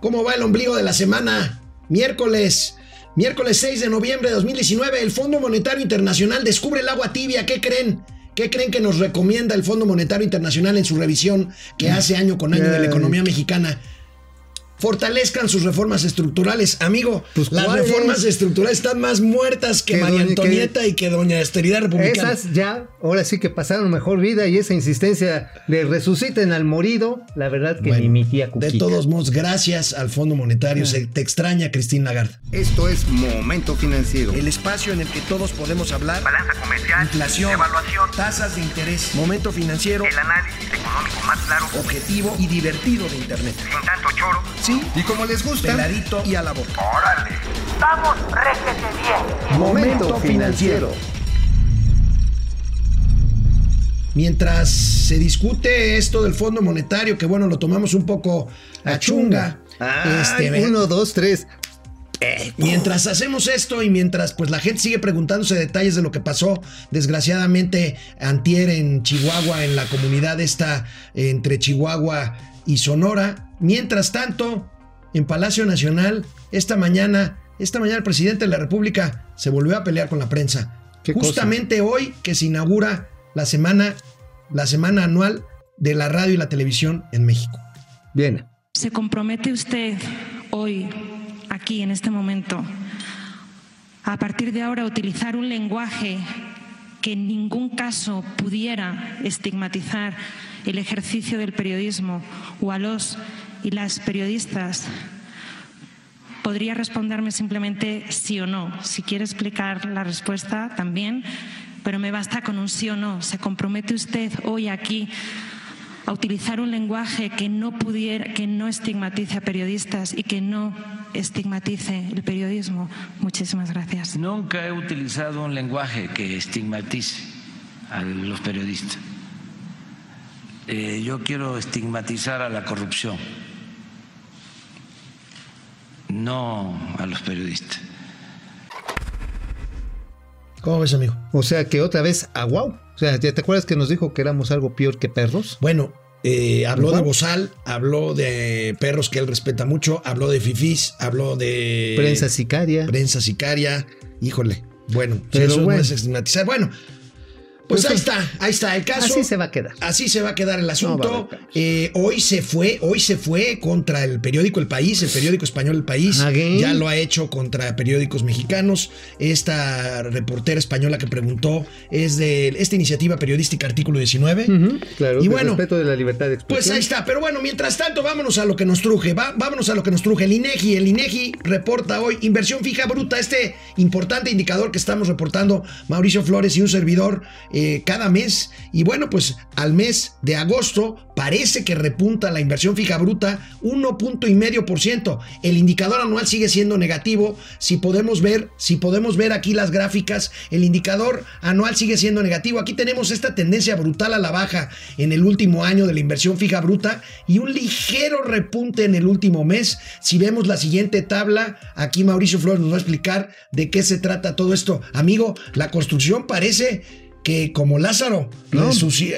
¿Cómo va el ombligo de la semana? Miércoles. Miércoles 6 de noviembre de 2019, el Fondo Monetario Internacional descubre el agua tibia. ¿Qué creen? ¿Qué creen que nos recomienda el Fondo Monetario Internacional en su revisión que hace año con año de la economía mexicana? Fortalezcan sus reformas estructurales. Amigo, pues, las reformas estructurales están más muertas que, María Antonieta y que Doña Austeridad Republicana. Esas ya, ahora sí que pasaron mejor vida y esa insistencia de resuciten al morido, la verdad que ni mi tía De todos modos, gracias al Fondo Monetario. Ah. Se te extraña, Cristín Lagarde. Esto es Momento Financiero. El espacio en el que todos podemos hablar. Balanza comercial. Inflación. Evaluación. Tasas de interés. Momento Financiero. El análisis económico más claro. Objetivo y divertido de Internet. Sin tanto choro. Sí. Y como les gusta. Peladito y a la boca. ¡Órale! ¡Vamos, réjete bien! Momento financiero. Mientras se discute esto del Fondo Monetario, que bueno, lo tomamos un poco a chunga. este, uno, dos, tres. Eh, mientras hacemos esto y mientras pues la gente sigue preguntándose detalles de lo que pasó desgraciadamente antier en Chihuahua, en la comunidad esta entre Chihuahua y Sonora, mientras tanto en Palacio Nacional, esta mañana, esta mañana el presidente de la República se volvió a pelear con la prensa. Justamente hoy que se inaugura la semana, la semana anual de la radio y la televisión en México. Bien. ¿Se compromete usted hoy, aquí, en este momento, a partir de ahora, a utilizar un lenguaje que en ningún caso pudiera estigmatizar el ejercicio del periodismo o a los y las periodistas, podría responderme simplemente sí o no. Si quiere explicar la respuesta, también, pero me basta con un sí o no. ¿Se compromete usted hoy aquí a utilizar un lenguaje que no pudiera, que no estigmatice a periodistas y que no estigmatice el periodismo? Muchísimas gracias. Nunca he utilizado un lenguaje que estigmatice a los periodistas. Eh, yo quiero estigmatizar a la corrupción no a los periodistas. ¿Cómo ves, amigo? O sea que otra vez a wow. O sea, ¿te acuerdas que nos dijo que éramos algo peor que perros? Bueno, eh, habló de Bozal, habló de perros que él respeta mucho, habló de fifís, habló de. Prensa sicaria. Prensa sicaria. Híjole. Bueno, Pero eso bueno. no es estigmatizar. Bueno, pues, ahí está, ahí está el caso. Así se va a quedar. Así se va a quedar el asunto. Eh, hoy se fue, hoy se fue contra el periódico El País, el periódico español El País. Ya lo ha hecho contra periódicos mexicanos. Esta reportera española que preguntó es de esta iniciativa periodística Artículo 19. claro, y bueno, respeto de la libertad de expresión. Pues ahí está. Pero bueno, mientras tanto, vámonos a lo que nos truje. vámonos a lo que nos truje. El INEGI, el INEGI reporta hoy inversión fija bruta, este importante indicador que estamos reportando Mauricio Flores y un servidor eh, cada mes. Y bueno, pues al mes de agosto parece que repunta la inversión fija bruta 1.5%. El indicador anual sigue siendo negativo. Si podemos ver, si podemos ver aquí las gráficas, el indicador anual sigue siendo negativo. Aquí tenemos esta tendencia brutal a la baja en el último año de la inversión fija bruta y un ligero repunte en el último mes. Si vemos la siguiente tabla, aquí Mauricio Flores nos va a explicar de qué se trata todo esto. Amigo, la construcción parece que como Lázaro, ¿no?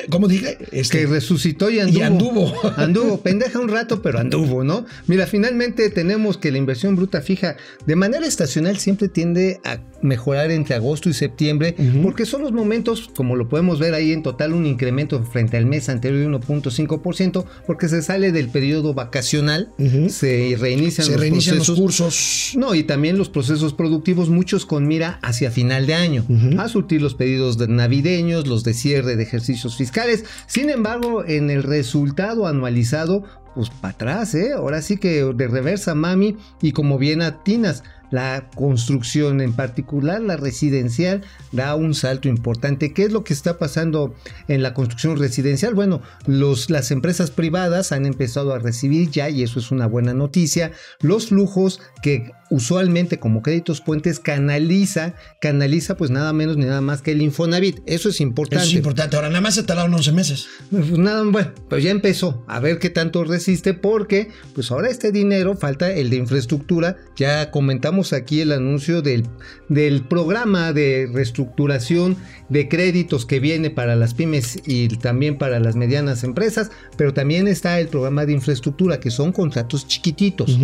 ¿cómo dije? Este, que resucitó y anduvo. Y anduvo. anduvo, pendeja un rato, pero anduvo, ¿no? Mira, finalmente tenemos que la inversión bruta fija de manera estacional siempre tiende a mejorar entre agosto y septiembre, porque son los momentos, como lo podemos ver ahí en total, un incremento frente al mes anterior de 1.5%, porque se sale del periodo vacacional, se reinician, se los, reinician los cursos. No, y también los procesos productivos, muchos con mira hacia final de año, a surtir los pedidos de Navidad los de cierre de ejercicios fiscales. Sin embargo, en el resultado anualizado, pues para atrás, ¿eh? Ahora sí que de reversa, mami, y como bien atinas, la construcción, en particular la residencial, da un salto importante. ¿Qué es lo que está pasando en la construcción residencial? Bueno, los, las empresas privadas han empezado a recibir ya, y eso es una buena noticia, los flujos que usualmente como créditos puentes canaliza, canaliza pues nada menos ni nada más que el Infonavit. Eso es importante. Eso es importante. Ahora, nada más se tardaron 11 meses. Pues nada, bueno, pues ya empezó a ver qué tanto resiste porque pues ahora este dinero falta el de infraestructura. Ya comentamos aquí el anuncio del, del programa de reestructuración de créditos que viene para las pymes y también para las medianas empresas, pero también está el programa de infraestructura que son contratos chiquititos.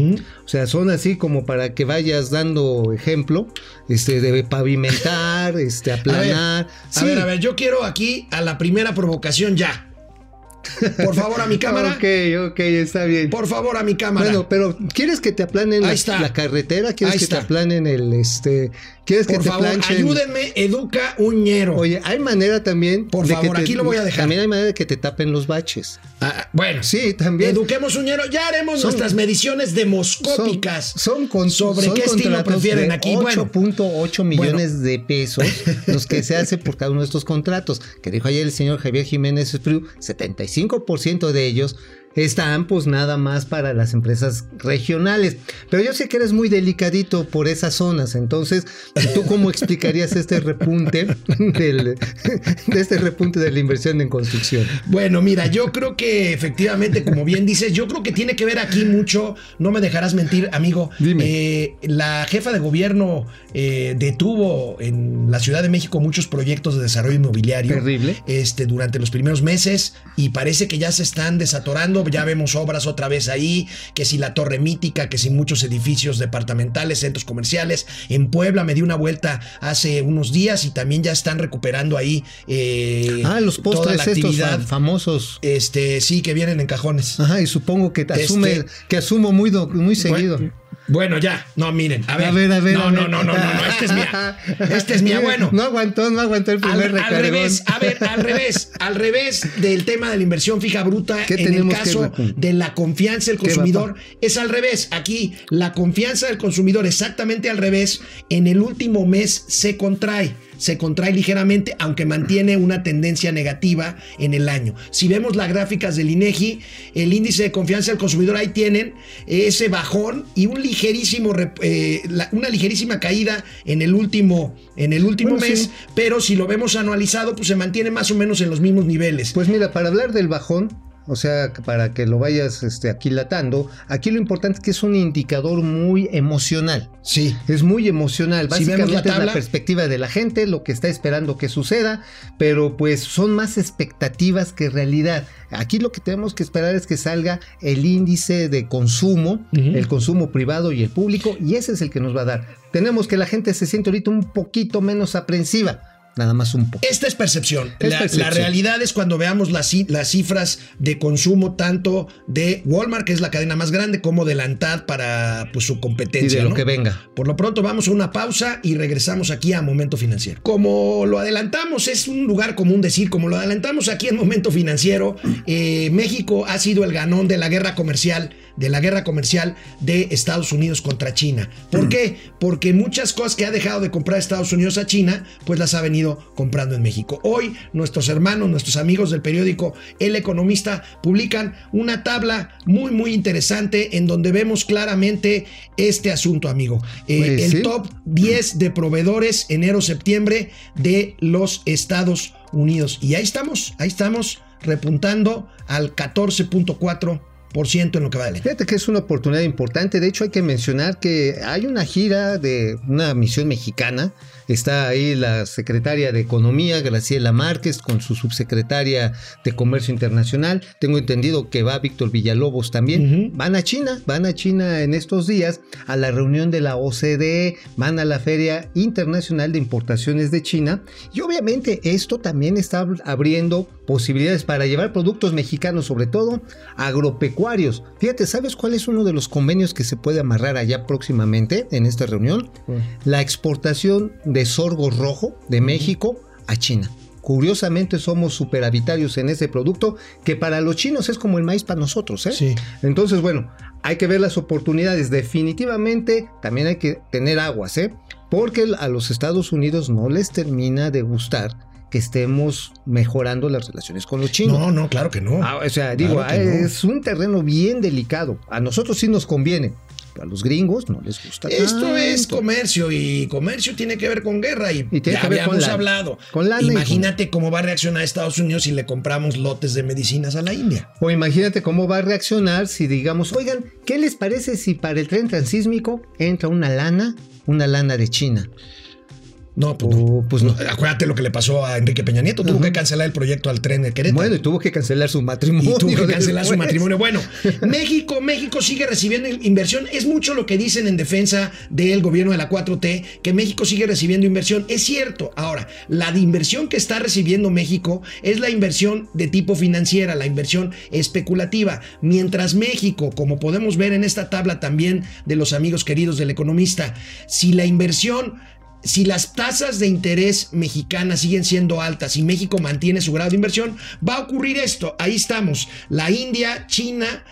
O sea, son así como para que vayas dando ejemplo, este de pavimentar, este aplanar. A ver, a ver, a ver, yo quiero aquí a la primera provocación ya. Por favor, a mi cámara. ok, ok, está bien. Por favor, a mi cámara. Bueno, pero ¿quieres que te aplanen la, la carretera? ¿Quieres Ahí que está. te aplanen el este? ¿Quieres que Por te favor, planchen? ayúdenme, educa Uñero. Oye, hay manera también. Por de que favor, te- aquí lo voy a dejar. También hay manera de que te tapen los baches. Ah, bueno, Sí, también. Eduquemos Uñero. Ya haremos Son- nuestras mediciones demoscópicas. Son, son con, sobre son qué estilo prefieren de aquí. Bueno, 8.8 millones de pesos los que se hace por cada uno de estos contratos. Que dijo ayer el señor Javier Jiménez Espriu, 75% de ellos están pues nada más para las empresas regionales. Pero yo sé que eres muy delicadito por esas zonas. Entonces, ¿tú cómo explicarías este repunte del, de este repunte de la inversión en construcción? Bueno, mira, yo creo que efectivamente, como bien dices, yo creo que tiene que ver aquí mucho, no me dejarás mentir, amigo. Dime. Eh, la jefa de gobierno eh, detuvo en la Ciudad de México muchos proyectos de desarrollo inmobiliario. Terrible. Este, durante los primeros meses y parece que ya se están desatorando, ya vemos obras otra vez ahí, que si la Torre Mítica, que si muchos edificios departamentales, centros comerciales. En Puebla me di una vuelta hace unos días y también ya están recuperando ahí eh, Ah, los toda postres la estos actividad. fam- famosos. Este, sí, que vienen en cajones. Ajá, y supongo que te asume, Este- que asumo muy, muy seguido. Bueno, bueno, ya. No, miren. A ver. A ver, a ver, No, a no, ver. no, no, no, no. Esta es mía. Esta es mía. Bueno. No aguantó, no aguantó el primer Al, al revés, a ver, al revés, al revés del tema de la inversión fija bruta, ¿Qué en el caso de la confianza del ¿Qué va, consumidor, es al revés. Aquí, la confianza del consumidor, exactamente al revés, en el último mes se contrae. Se contrae ligeramente, aunque mantiene una tendencia negativa en el año. Si vemos las gráficas del INEGI, el índice de confianza del consumidor, ahí tienen ese bajón y un ligerísimo, eh, la- una ligerísima caída en el último, en el último Bueno, mes, sí. pero si lo vemos anualizado, pues se mantiene más o menos en los mismos niveles. Pues mira, para hablar del bajón, o sea, para que lo vayas este, aquilatando, aquí lo importante es que es un indicador muy emocional. sí. Es muy emocional. Si Básicamente es la perspectiva de la gente, lo que está esperando que suceda, pero pues son más expectativas que realidad. Aquí lo que tenemos que esperar es que salga el índice de consumo, el consumo privado y el público, y ese es el que nos va a dar. Tenemos que la gente se siente ahorita un poquito menos aprensiva, nada más un poco. Esta es percepción. Es la, percepción. la realidad es cuando veamos las, las cifras de consumo tanto de Walmart, que es la cadena más grande, como de la ANTAD para pues, su Y competencia. de lo ¿no? que venga. Por lo pronto vamos a una pausa y regresamos aquí a Momento Financiero. Como lo adelantamos, es un lugar común decir, como lo adelantamos aquí en Momento Financiero, eh, México ha sido el ganón de la guerra comercial, de la guerra comercial de Estados Unidos contra China. ¿Por qué? Porque muchas cosas que ha dejado de comprar Estados Unidos a China, pues las ha venido comprando en México. Hoy nuestros hermanos, nuestros amigos del periódico El Economista publican una tabla muy muy interesante en donde vemos claramente este asunto, amigo. Eh, Pues el sí. top 10 de proveedores enero-septiembre de los Estados Unidos. Y ahí estamos, ahí estamos repuntando al 14.4% en lo que va del año. Fíjate que es una oportunidad importante. De hecho, hay que mencionar que hay una gira de una misión mexicana. Está ahí la secretaria de Economía, Graciela Márquez, con su subsecretaria de Comercio Internacional. Tengo entendido que va Víctor Villalobos también. Van a China, van a China en estos días a la reunión de la OCDE, van a la Feria Internacional de Importaciones de China. Y obviamente esto también está abriendo posibilidades para llevar productos mexicanos, sobre todo agropecuarios. Fíjate, ¿sabes cuál es uno de los convenios que se puede amarrar allá próximamente en esta reunión? La exportación de sorgo rojo de México a China. Curiosamente somos superavitarios en ese producto que para los chinos es como el maíz para nosotros. ¿eh? Sí. Entonces, bueno, hay que ver las oportunidades. Definitivamente también hay que tener aguas, ¿eh? Porque a los Estados Unidos no les termina de gustar que estemos mejorando las relaciones con los chinos. No, no, claro que no. Ah, o sea, digo, Claro no. es un terreno bien delicado. A nosotros sí nos conviene. A los gringos no les gusta. Esto tanto. es comercio y comercio tiene que ver con guerra y, ya con habíamos hablado. Con Imagínate cómo va a reaccionar Estados Unidos si le compramos lotes de medicinas a la India. O imagínate cómo va a reaccionar si digamos, oigan, ¿qué les parece si para el tren transísmico entra una lana, una lana de China? No, pues, Oh, no. pues no. Acuérdate lo que le pasó a Enrique Peña Nieto. Tuvo que cancelar el proyecto al tren de Querétaro. Bueno, y tuvo que cancelar su matrimonio. y tuvo que cancelar su matrimonio. Bueno, México, México sigue recibiendo inversión. Es mucho lo que dicen en defensa del gobierno de la 4T, que México sigue recibiendo inversión. Es cierto. Ahora, la de inversión que está recibiendo México es la inversión de tipo financiera, la inversión especulativa. Mientras México, como podemos ver en esta tabla también de los amigos queridos del economista, si la inversión si las tasas de interés mexicanas siguen siendo altas y México mantiene su grado de inversión, va a ocurrir esto. Ahí estamos. La India, China,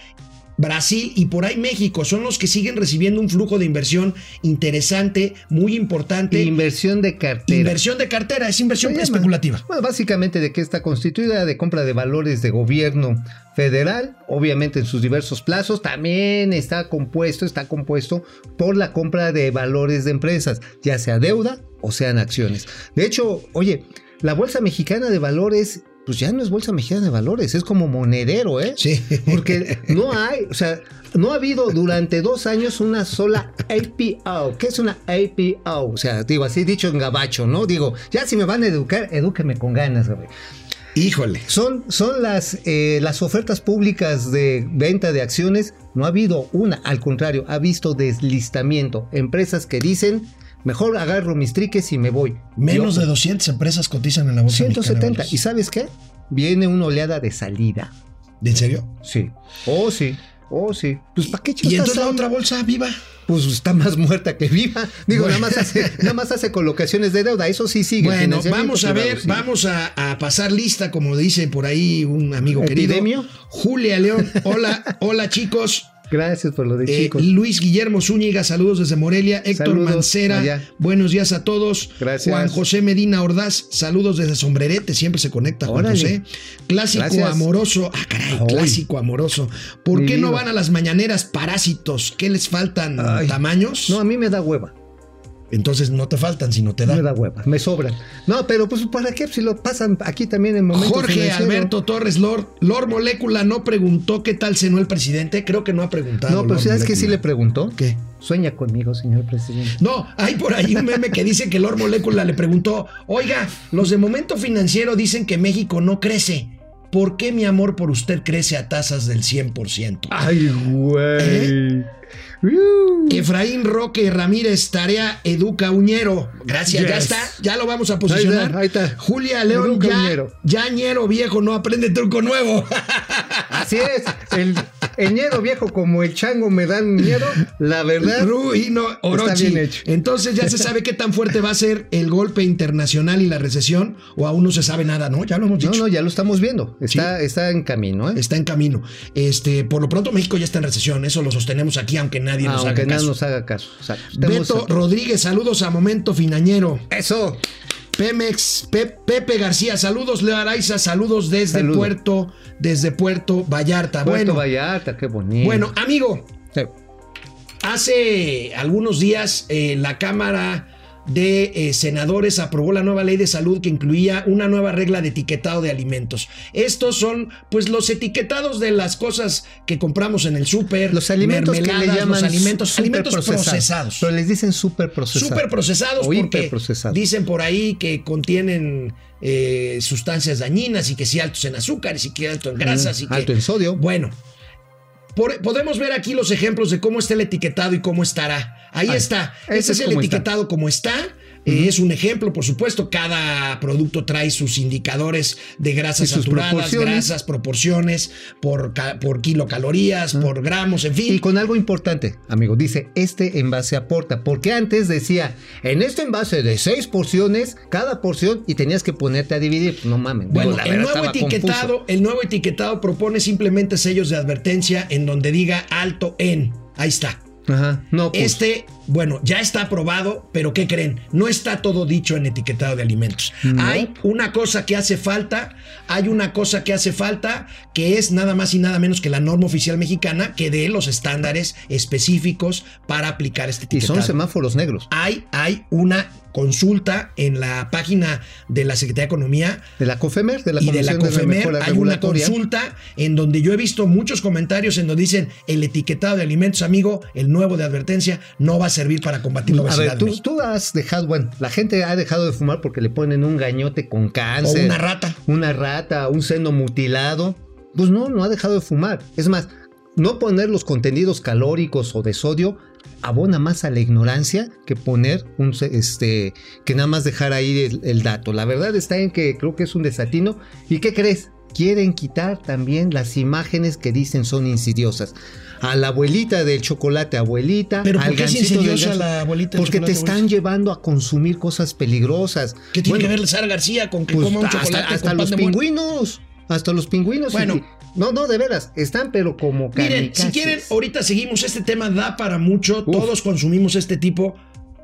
Brasil y por ahí México son los que siguen recibiendo un flujo de inversión interesante, muy importante. Inversión de cartera. Inversión de cartera, es inversión especulativa. Bueno, básicamente de qué está constituida de compra de valores de gobierno federal, obviamente en sus diversos plazos, también está compuesto, está compuesto por la compra de valores de empresas, ya sea deuda o sean acciones. De hecho, oye, la Bolsa Mexicana de Valores pues ya no es bolsa mexicana de valores, es como monedero, ¿eh? Sí. Porque no hay, o sea, no ha habido durante dos años una sola APO. ¿Qué es una APO? O sea, digo, así dicho en gabacho, ¿no? Digo, ya si me van a educar, edúqueme con ganas, güey. Híjole. Son, son las, eh, las ofertas públicas de venta de acciones. No ha habido una, al contrario, ha visto deslistamiento. Empresas que dicen, mejor agarro mis triques y me voy. Menos Y de ojo, 200 empresas cotizan en la bolsa. mexicana de 170. valores. ¿Y sabes qué? Viene una oleada de salida. ¿En serio? Sí. Oh, sí. Oh, sí. Pues ¿para qué Y chingados entonces la otra bolsa viva. Pues está más muerta que viva. Digo, Bueno. nada, más hace, nada más hace colocaciones de deuda. Eso sí sigue. Bueno, vamos a ver, sí. vamos a, a pasar lista, como dice por ahí un amigo ¿Epidemio? querido. Julia León, hola, hola chicos. Gracias por lo de Eh, chicos. Luis Guillermo Zúñiga, saludos desde Morelia. Héctor Saludos Mancera, allá. buenos días a todos. Gracias. Juan José Medina Ordaz, saludos desde Sombrerete, siempre se conecta Juan Órale. José. Clásico Gracias. amoroso, ah caray, Ay. clásico amoroso. ¿Por Mi qué no van a las mañaneras parásitos? ¿Qué les faltan? Ay. ¿Tamaños? No, a mí me da hueva. Entonces no te faltan, sino te Me dan. da hueva. Me sobran. No, pero pues ¿para qué? Si lo pasan aquí también en momentos Jorge. Alberto Torres Lord, Lord Molécula no preguntó qué tal cenó el presidente. Creo que no ha preguntado. No, pero Lord ¿sabes qué sí le preguntó? ¿Qué? Sueña conmigo, señor presidente. No, hay por ahí un meme que dice que Lord Molécula le preguntó, oiga, los de momento financiero dicen que México no crece. ¿Por qué mi amor por usted crece a tasas del 100%? Ay, güey. ¿Eh? Efraín Roque Ramírez, tarea Educa Uñero. Gracias, ya está, ya lo vamos a posicionar. Ahí está, ahí está. Julia León, ya, ya ñero viejo, no aprende truco nuevo. Así es. El, el ñero viejo como el chango me dan miedo. La verdad. Ruino Orochi. bien hecho. Entonces ya se sabe qué tan fuerte va a ser el golpe internacional y la recesión, o aún no se sabe nada, ¿no? Ya lo hemos No, dicho. no, ya lo estamos viendo. Está, está en camino, ¿eh? Está en camino. Este, por lo pronto México ya está en recesión, eso lo sostenemos aquí, aunque nadie nos Aunque haga nadie caso. nos haga caso. O sea, Beto Rodríguez, saludos a Momento Finañero. Eso. Pemex, Pe- Pepe García, saludos Leo Araiza, saludos desde Saludo. Puerto, desde Puerto Vallarta. Puerto bueno, Vallarta, qué bonito. bueno, amigo, Sí. Hace algunos días eh, la Cámara de eh, Senadores aprobó la nueva ley de salud que incluía una nueva regla de etiquetado de alimentos. Estos son pues los etiquetados de las cosas que compramos en el súper, Los alimentos que le llaman los alimentos, alimentos procesados. Pero les dicen super procesados. Súper procesados porque dicen por ahí que contienen eh, sustancias dañinas y que sí altos en azúcares y que alto en grasas y que Alto en sodio. bueno, por- podemos ver aquí los ejemplos de cómo está el etiquetado y cómo estará. Ahí Ahí. está. Ese Este es es el está. etiquetado como está. Eh, Es un ejemplo, por supuesto. Cada producto trae sus indicadores de grasas Y saturadas, proporciones. grasas, proporciones, por, por kilocalorías, por gramos, en fin. Y con algo importante, amigo, dice, este envase aporta, porque antes decía, en este envase de seis porciones, cada porción, y tenías que ponerte a dividir. No mames. Bueno, el nuevo etiquetado, confuso. el nuevo etiquetado propone simplemente sellos de advertencia en donde diga alto en. Ahí está. Ajá, no, pues, Este Bueno, ya está aprobado, pero ¿qué creen? No está todo dicho en etiquetado de alimentos. No. Hay una cosa que hace falta, hay una cosa que hace falta, que es nada más y nada menos que la norma oficial mexicana que dé los estándares específicos para aplicar este Y etiquetado. son semáforos negros. hay, hay una consulta en la página de la Secretaría de Economía De la COFEMER, de la y de la Comisión de, COFEMER Mejora hay una consulta en donde yo he visto muchos comentarios en donde dicen el etiquetado de alimentos, amigo, el nuevo de advertencia no va a servir para combatir la A obesidad. ver, tú, has dejado, bueno, la gente ha dejado de fumar porque le ponen un gañote con o cáncer. una rata. una rata, un seno mutilado. Pues no, no ha dejado de fumar. Es más, no poner los contenidos calóricos o de sodio abona más a la ignorancia que poner un este que nada más dejar ahí el, el dato. La verdad está en que creo que es un desatino. ¿Y qué crees? Quieren quitar también las imágenes que dicen son insidiosas. A la abuelita del chocolate, abuelita. Pero al ¿por qué es del insidiosa la abuelita del Porque te están abuelita? llevando a consumir cosas peligrosas. ¿Qué tiene Bueno, que ver Sara García con que pues coma un chocolate hasta con los pingüinos. Hasta los pingüinos. Bueno. y- no, no, de veras. Están, pero como Miren, si quieren, ahorita seguimos. Este tema da para mucho. Todos consumimos este tipo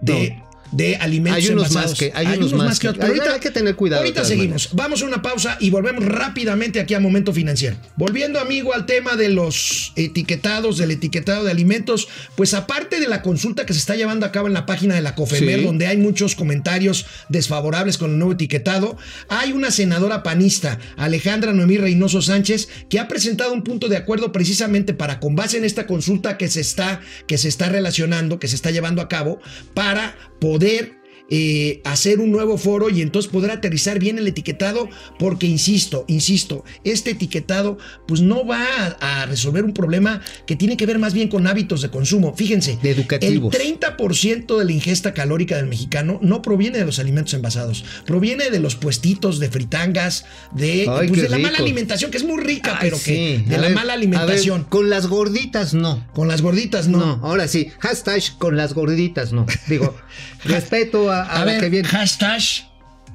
de, de alimentos Hay unos envasados. más que- hay unos más que- otros, pero ahorita, hay que tener cuidado, Ahorita seguimos. Vamos a una pausa y volvemos rápidamente aquí a Momento Financiero. Volviendo, amigo, al tema de los etiquetados, del etiquetado de alimentos, pues aparte de la consulta que se está llevando a cabo en la página de la COFEMER, Sí. donde hay muchos comentarios desfavorables con el nuevo etiquetado, hay una senadora panista, Alejandra Noemí Reynoso Sánchez, que ha presentado un punto de acuerdo precisamente para, con base en esta consulta que se está, que se está relacionando, que se está llevando a cabo, para poder eh, hacer un nuevo foro y entonces poder aterrizar bien el etiquetado, porque insisto, insisto, este etiquetado pues no va a, a resolver un problema que tiene que ver más bien con hábitos de consumo. Fíjense, De educativos. el 30% de la ingesta calórica del mexicano no proviene de los alimentos envasados, proviene de los puestitos de fritangas, de, Ay, pues, de la mala alimentación, que es muy rica, Ay, pero que de A la ver, mala ver, alimentación. con las gorditas no. Con las gorditas, No. no. ahora sí. Hashtag con las gorditas no. Digo, respeto a, a A ver, que viene. hashtag.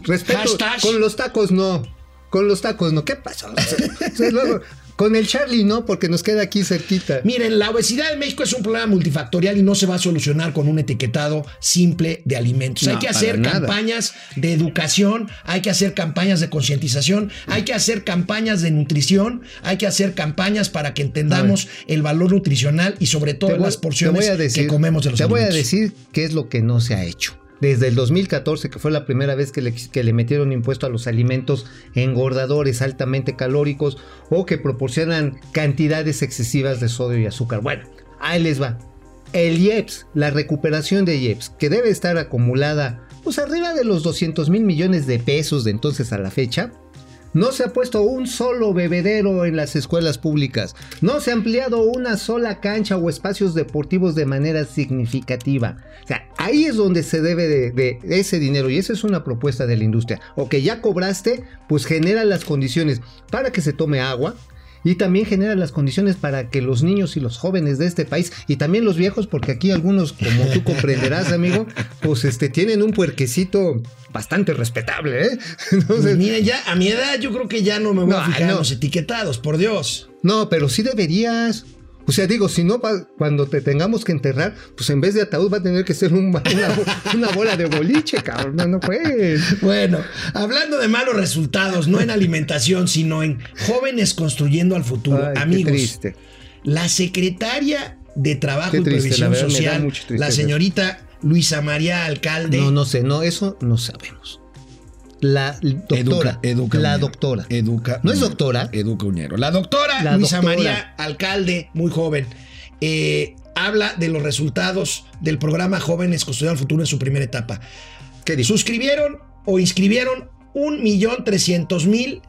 Respeto. hashtag. Con los tacos no. Con los tacos no. ¿Qué pasó? Luego, con el Charlie no, porque nos queda aquí cerquita. Miren, la obesidad en México es un problema multifactorial y no se va a solucionar con un etiquetado simple de alimentos. hay que hacer campañas de educación, hay que hacer campañas de concientización, hay que hacer campañas de nutrición, hay que hacer campañas para que entendamos el valor nutricional y sobre todo Te voy- las te porciones decir- que comemos de los Te voy a alimentos. decir qué es lo que no se ha hecho. Desde el 2014, que fue la primera vez que le, metieron impuesto a los alimentos engordadores altamente calóricos o que proporcionan cantidades excesivas de sodio y azúcar. Bueno, ahí les va. El IEPS, la recuperación de IEPS, que debe estar acumulada pues arriba de los 200 mil millones de pesos de entonces a la fecha, no se ha puesto un solo bebedero en las escuelas públicas. No se ha ampliado una sola cancha o espacios deportivos de manera significativa. O sea, ahí es donde se debe de, de ese dinero y esa es una propuesta de la industria. O que ya cobraste, pues genera las condiciones para que se tome agua. Y también genera las condiciones para que los niños y los jóvenes de este país, y también los viejos, porque aquí algunos, como tú comprenderás, amigo, pues este, tienen un puerquecito bastante respetable, ¿eh? Entonces, miren, ya a mi edad yo creo que ya no me voy a No, fijar en los etiquetados, por Dios. No, pero sí deberías. O sea, digo, si no, cuando te tengamos que enterrar, pues en vez de ataúd va a tener que ser un- una, bo- una bola de boliche, cabrón. No, no pues. Bueno, hablando de malos resultados, no en alimentación, sino en jóvenes construyendo al futuro. Ay, qué Amigos, triste. la secretaria de Trabajo y Previsión la verdad, Social, la señorita Luisa María Alcalde. No, no sé, no, eso no sabemos. La doctora. la doctora. Educa. ¿No es doctora? Educa Uñero. La doctora La Luisa doctora. María Alcalde, muy joven, eh, habla de los resultados del programa Jóvenes Construyendo al Futuro en su primera etapa. ¿Qué dijo? Suscribieron o inscribieron un millón trescientos mil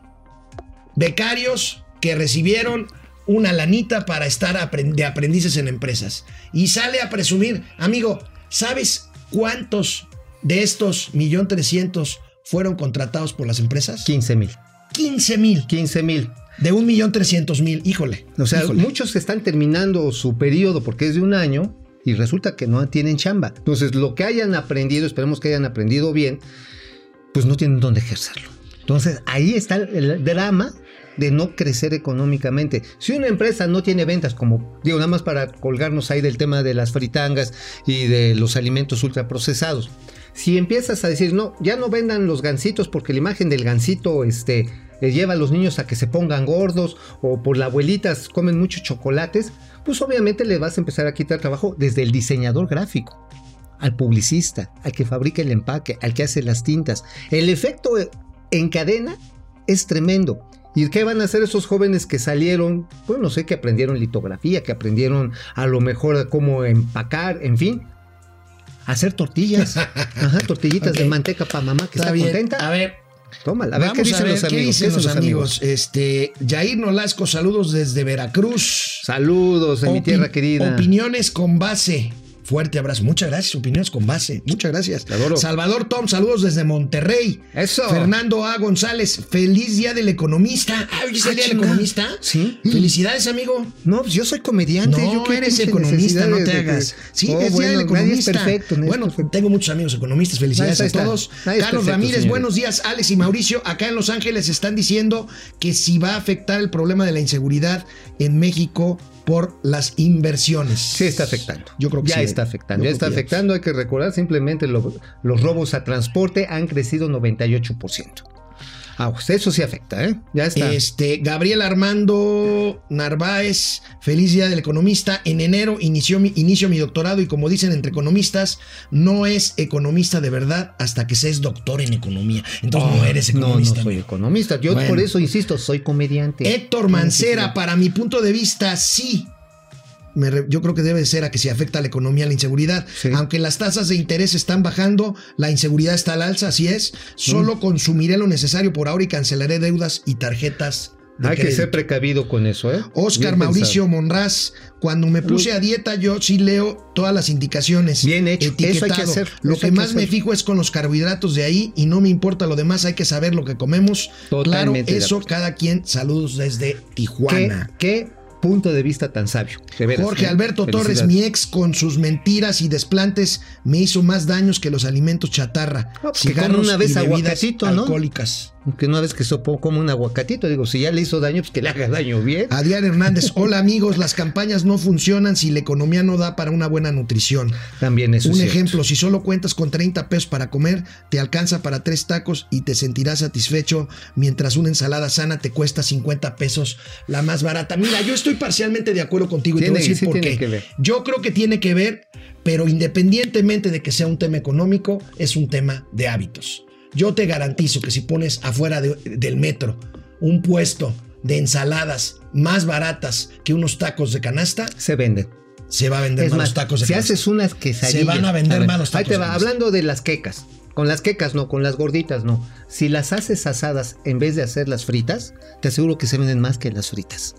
becarios que recibieron una lanita para estar de aprendices en empresas. Y sale a presumir, amigo, ¿sabes cuántos de estos millón trescientos fueron contratados por las empresas? 15 mil. 15 mil. 15 mil. De un millón trescientos mil, híjole. O sea, híjole. muchos están terminando su periodo porque es de un año y resulta que no tienen chamba. Entonces, lo que hayan aprendido, esperemos que hayan aprendido bien, pues no tienen dónde ejercerlo. Entonces, ahí está el drama de no crecer económicamente. Si una empresa no tiene ventas, como digo, nada más para colgarnos ahí del tema de las fritangas y de los alimentos ultraprocesados, si empiezas a decir, no, ya no vendan los gansitos porque la imagen del gansito este, eh, lleva a los niños a que se pongan gordos o por las abuelitas comen muchos chocolates, pues obviamente le vas a empezar a quitar trabajo desde el diseñador gráfico al publicista, al que fabrica el empaque, al que hace las tintas. El efecto en cadena es tremendo. ¿Y qué van a hacer esos jóvenes que salieron? Pues no sé, que aprendieron litografía, que aprendieron a lo mejor cómo empacar, en fin. Hacer tortillas. Ajá, tortillitas de manteca para mamá que está, bien. contenta. A ver, Tómala. A ver, vamos ¿qué dicen a ver los qué amigos? dicen ¿Qué los dicen amigos. Este, Jair Nolasco, saludos desde Veracruz. Saludos en mi tierra querida. Opiniones con base. Fuerte abrazo. Muchas gracias. Opiniones con base. Muchas gracias. Salvador Tom, saludos desde Monterrey. Eso. Fernando A. González, feliz día del economista. Ah, ¿hoy es el Ah, día del economista? Sí. Felicidades, amigo. No, pues yo soy comediante. No, yo qué eres economista, no te de- hagas. Sí, Oh, es día bueno, del nadie es economista. perfecto, nadie es bueno, perfecto. tengo muchos amigos economistas. Felicidades a todos. Carlos perfecto, Ramírez, señores. buenos días. Alex y Mauricio, acá en Los Ángeles están diciendo que si va a afectar el problema de la inseguridad en México por las inversiones. Sí está afectando. Yo creo que ya sí. está afectando. Yo Ya está ya. afectando. Hay que recordar simplemente lo- los robos a transporte han crecido 98%. Ah, pues eso sí afecta, ¿eh? Ya está. Este, Gabriel Armando Narváez, feliz día del economista. En enero inició mi, inicio mi doctorado y como dicen entre economistas, no es economista de verdad hasta que se es doctor en economía. Entonces no eres Oh, no, economista. no soy economista. Yo Bueno. por eso insisto, soy comediante. Héctor Mancera, para mi punto de vista, sí. Me yo creo que debe ser a que se afecta a la economía la inseguridad. Sí. Aunque las tasas de interés están bajando, la inseguridad está al alza, así es. Solo consumiré lo necesario por ahora y cancelaré deudas y tarjetas. de Hay que ser precavido con eso, ¿eh? Oscar Bien Mauricio pensado. Monraz, cuando me puse a dieta, yo sí leo todas las indicaciones. Bien hecho, eso hay que etiquetado. hacer, Lo que más me fijo es con los carbohidratos de ahí y no me importa lo demás, hay que saber lo que comemos. Totalmente claro, eso cada quien. Saludos desde ¿Qué, Tijuana. qué punto de vista tan sabio. veras, Jorge ¿eh? Alberto Torres, mi ex, con sus mentiras y desplantes, me hizo más daños que los alimentos chatarra. No, pues que cigarros come una vez y bebidas alcohólicas. Que una vez que sopo como un aguacatito, digo, si ya le hizo daño, pues que le haga daño bien. Adrián Hernández, hola amigos, las campañas no funcionan si la economía no da para una buena nutrición. También eso Un es cierto. ejemplo, si solo cuentas con 30 pesos para comer, te alcanza para tres tacos y te sentirás satisfecho, mientras una ensalada sana te cuesta 50 pesos la más barata. Mira, yo estoy parcialmente de acuerdo contigo y te voy a Tiene- decir sí por tiene qué. que ver. Yo creo que tiene que ver, pero independientemente de que sea un tema económico, es un tema de hábitos. Yo te garantizo que si pones afuera de- del metro un puesto de ensaladas más baratas que unos tacos de canasta, Se venden. se va a vender más más, los tacos de si canasta. haces unas quesadillas. Se van a vender ver, más los Ahí tacos te va, hablando de las quecas. Con las quecas no, con las gorditas no. Si las haces asadas en vez de hacerlas fritas, te aseguro que se venden más que las fritas.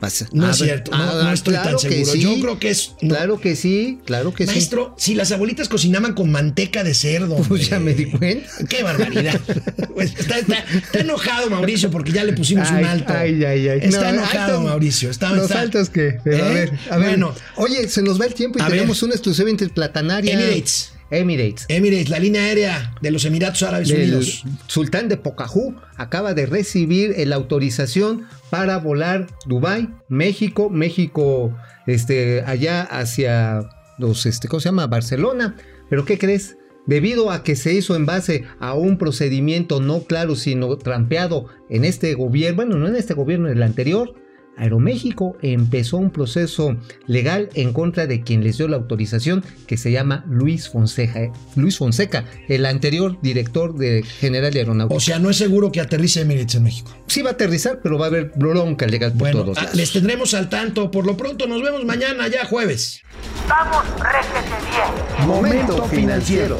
Pasa. No A es ver, cierto, no, ah, no estoy claro tan seguro. sí, Yo creo que es. no. Claro que sí, claro que Maestro, si las abuelitas cocinaban con manteca de cerdo. sí. Pues ya hombre. me di cuenta. Qué barbaridad. Pues está, está- está enojado Mauricio porque ya le pusimos un Ay, alto. Ay, ay, ay. Está No, enojado están Mauricio. Está, los está- altos que. pero a ¿Eh? ver, a ver. Bueno. Oye, se nos va el tiempo y tenemos ver. una exclusiva interplatanaria. Emirates. Emirates. Emirates, la línea aérea de los Emiratos Árabes El Unidos. sultán de Pocahú acaba de recibir la autorización para volar Dubai, México, México, este, allá hacia los, este, ¿cómo se llama? Barcelona. Pero ¿qué crees? Debido a que se hizo en base a un procedimiento no claro, sino trampeado en este gobierno, bueno, no en este gobierno, en el anterior, Aeroméxico empezó un proceso legal en contra de quien les dio la autorización, que se llama Luis Fonseca, Luis Fonseca, el anterior director de general de aeronáutica. O sea, no es seguro que aterrice Emirates en México. sí va a aterrizar, pero va a haber bronca legal por Bueno, todos ah, lados. les tendremos al tanto. Por lo pronto, nos vemos mañana, ya jueves. Vamos, réjete bien. Momento financiero.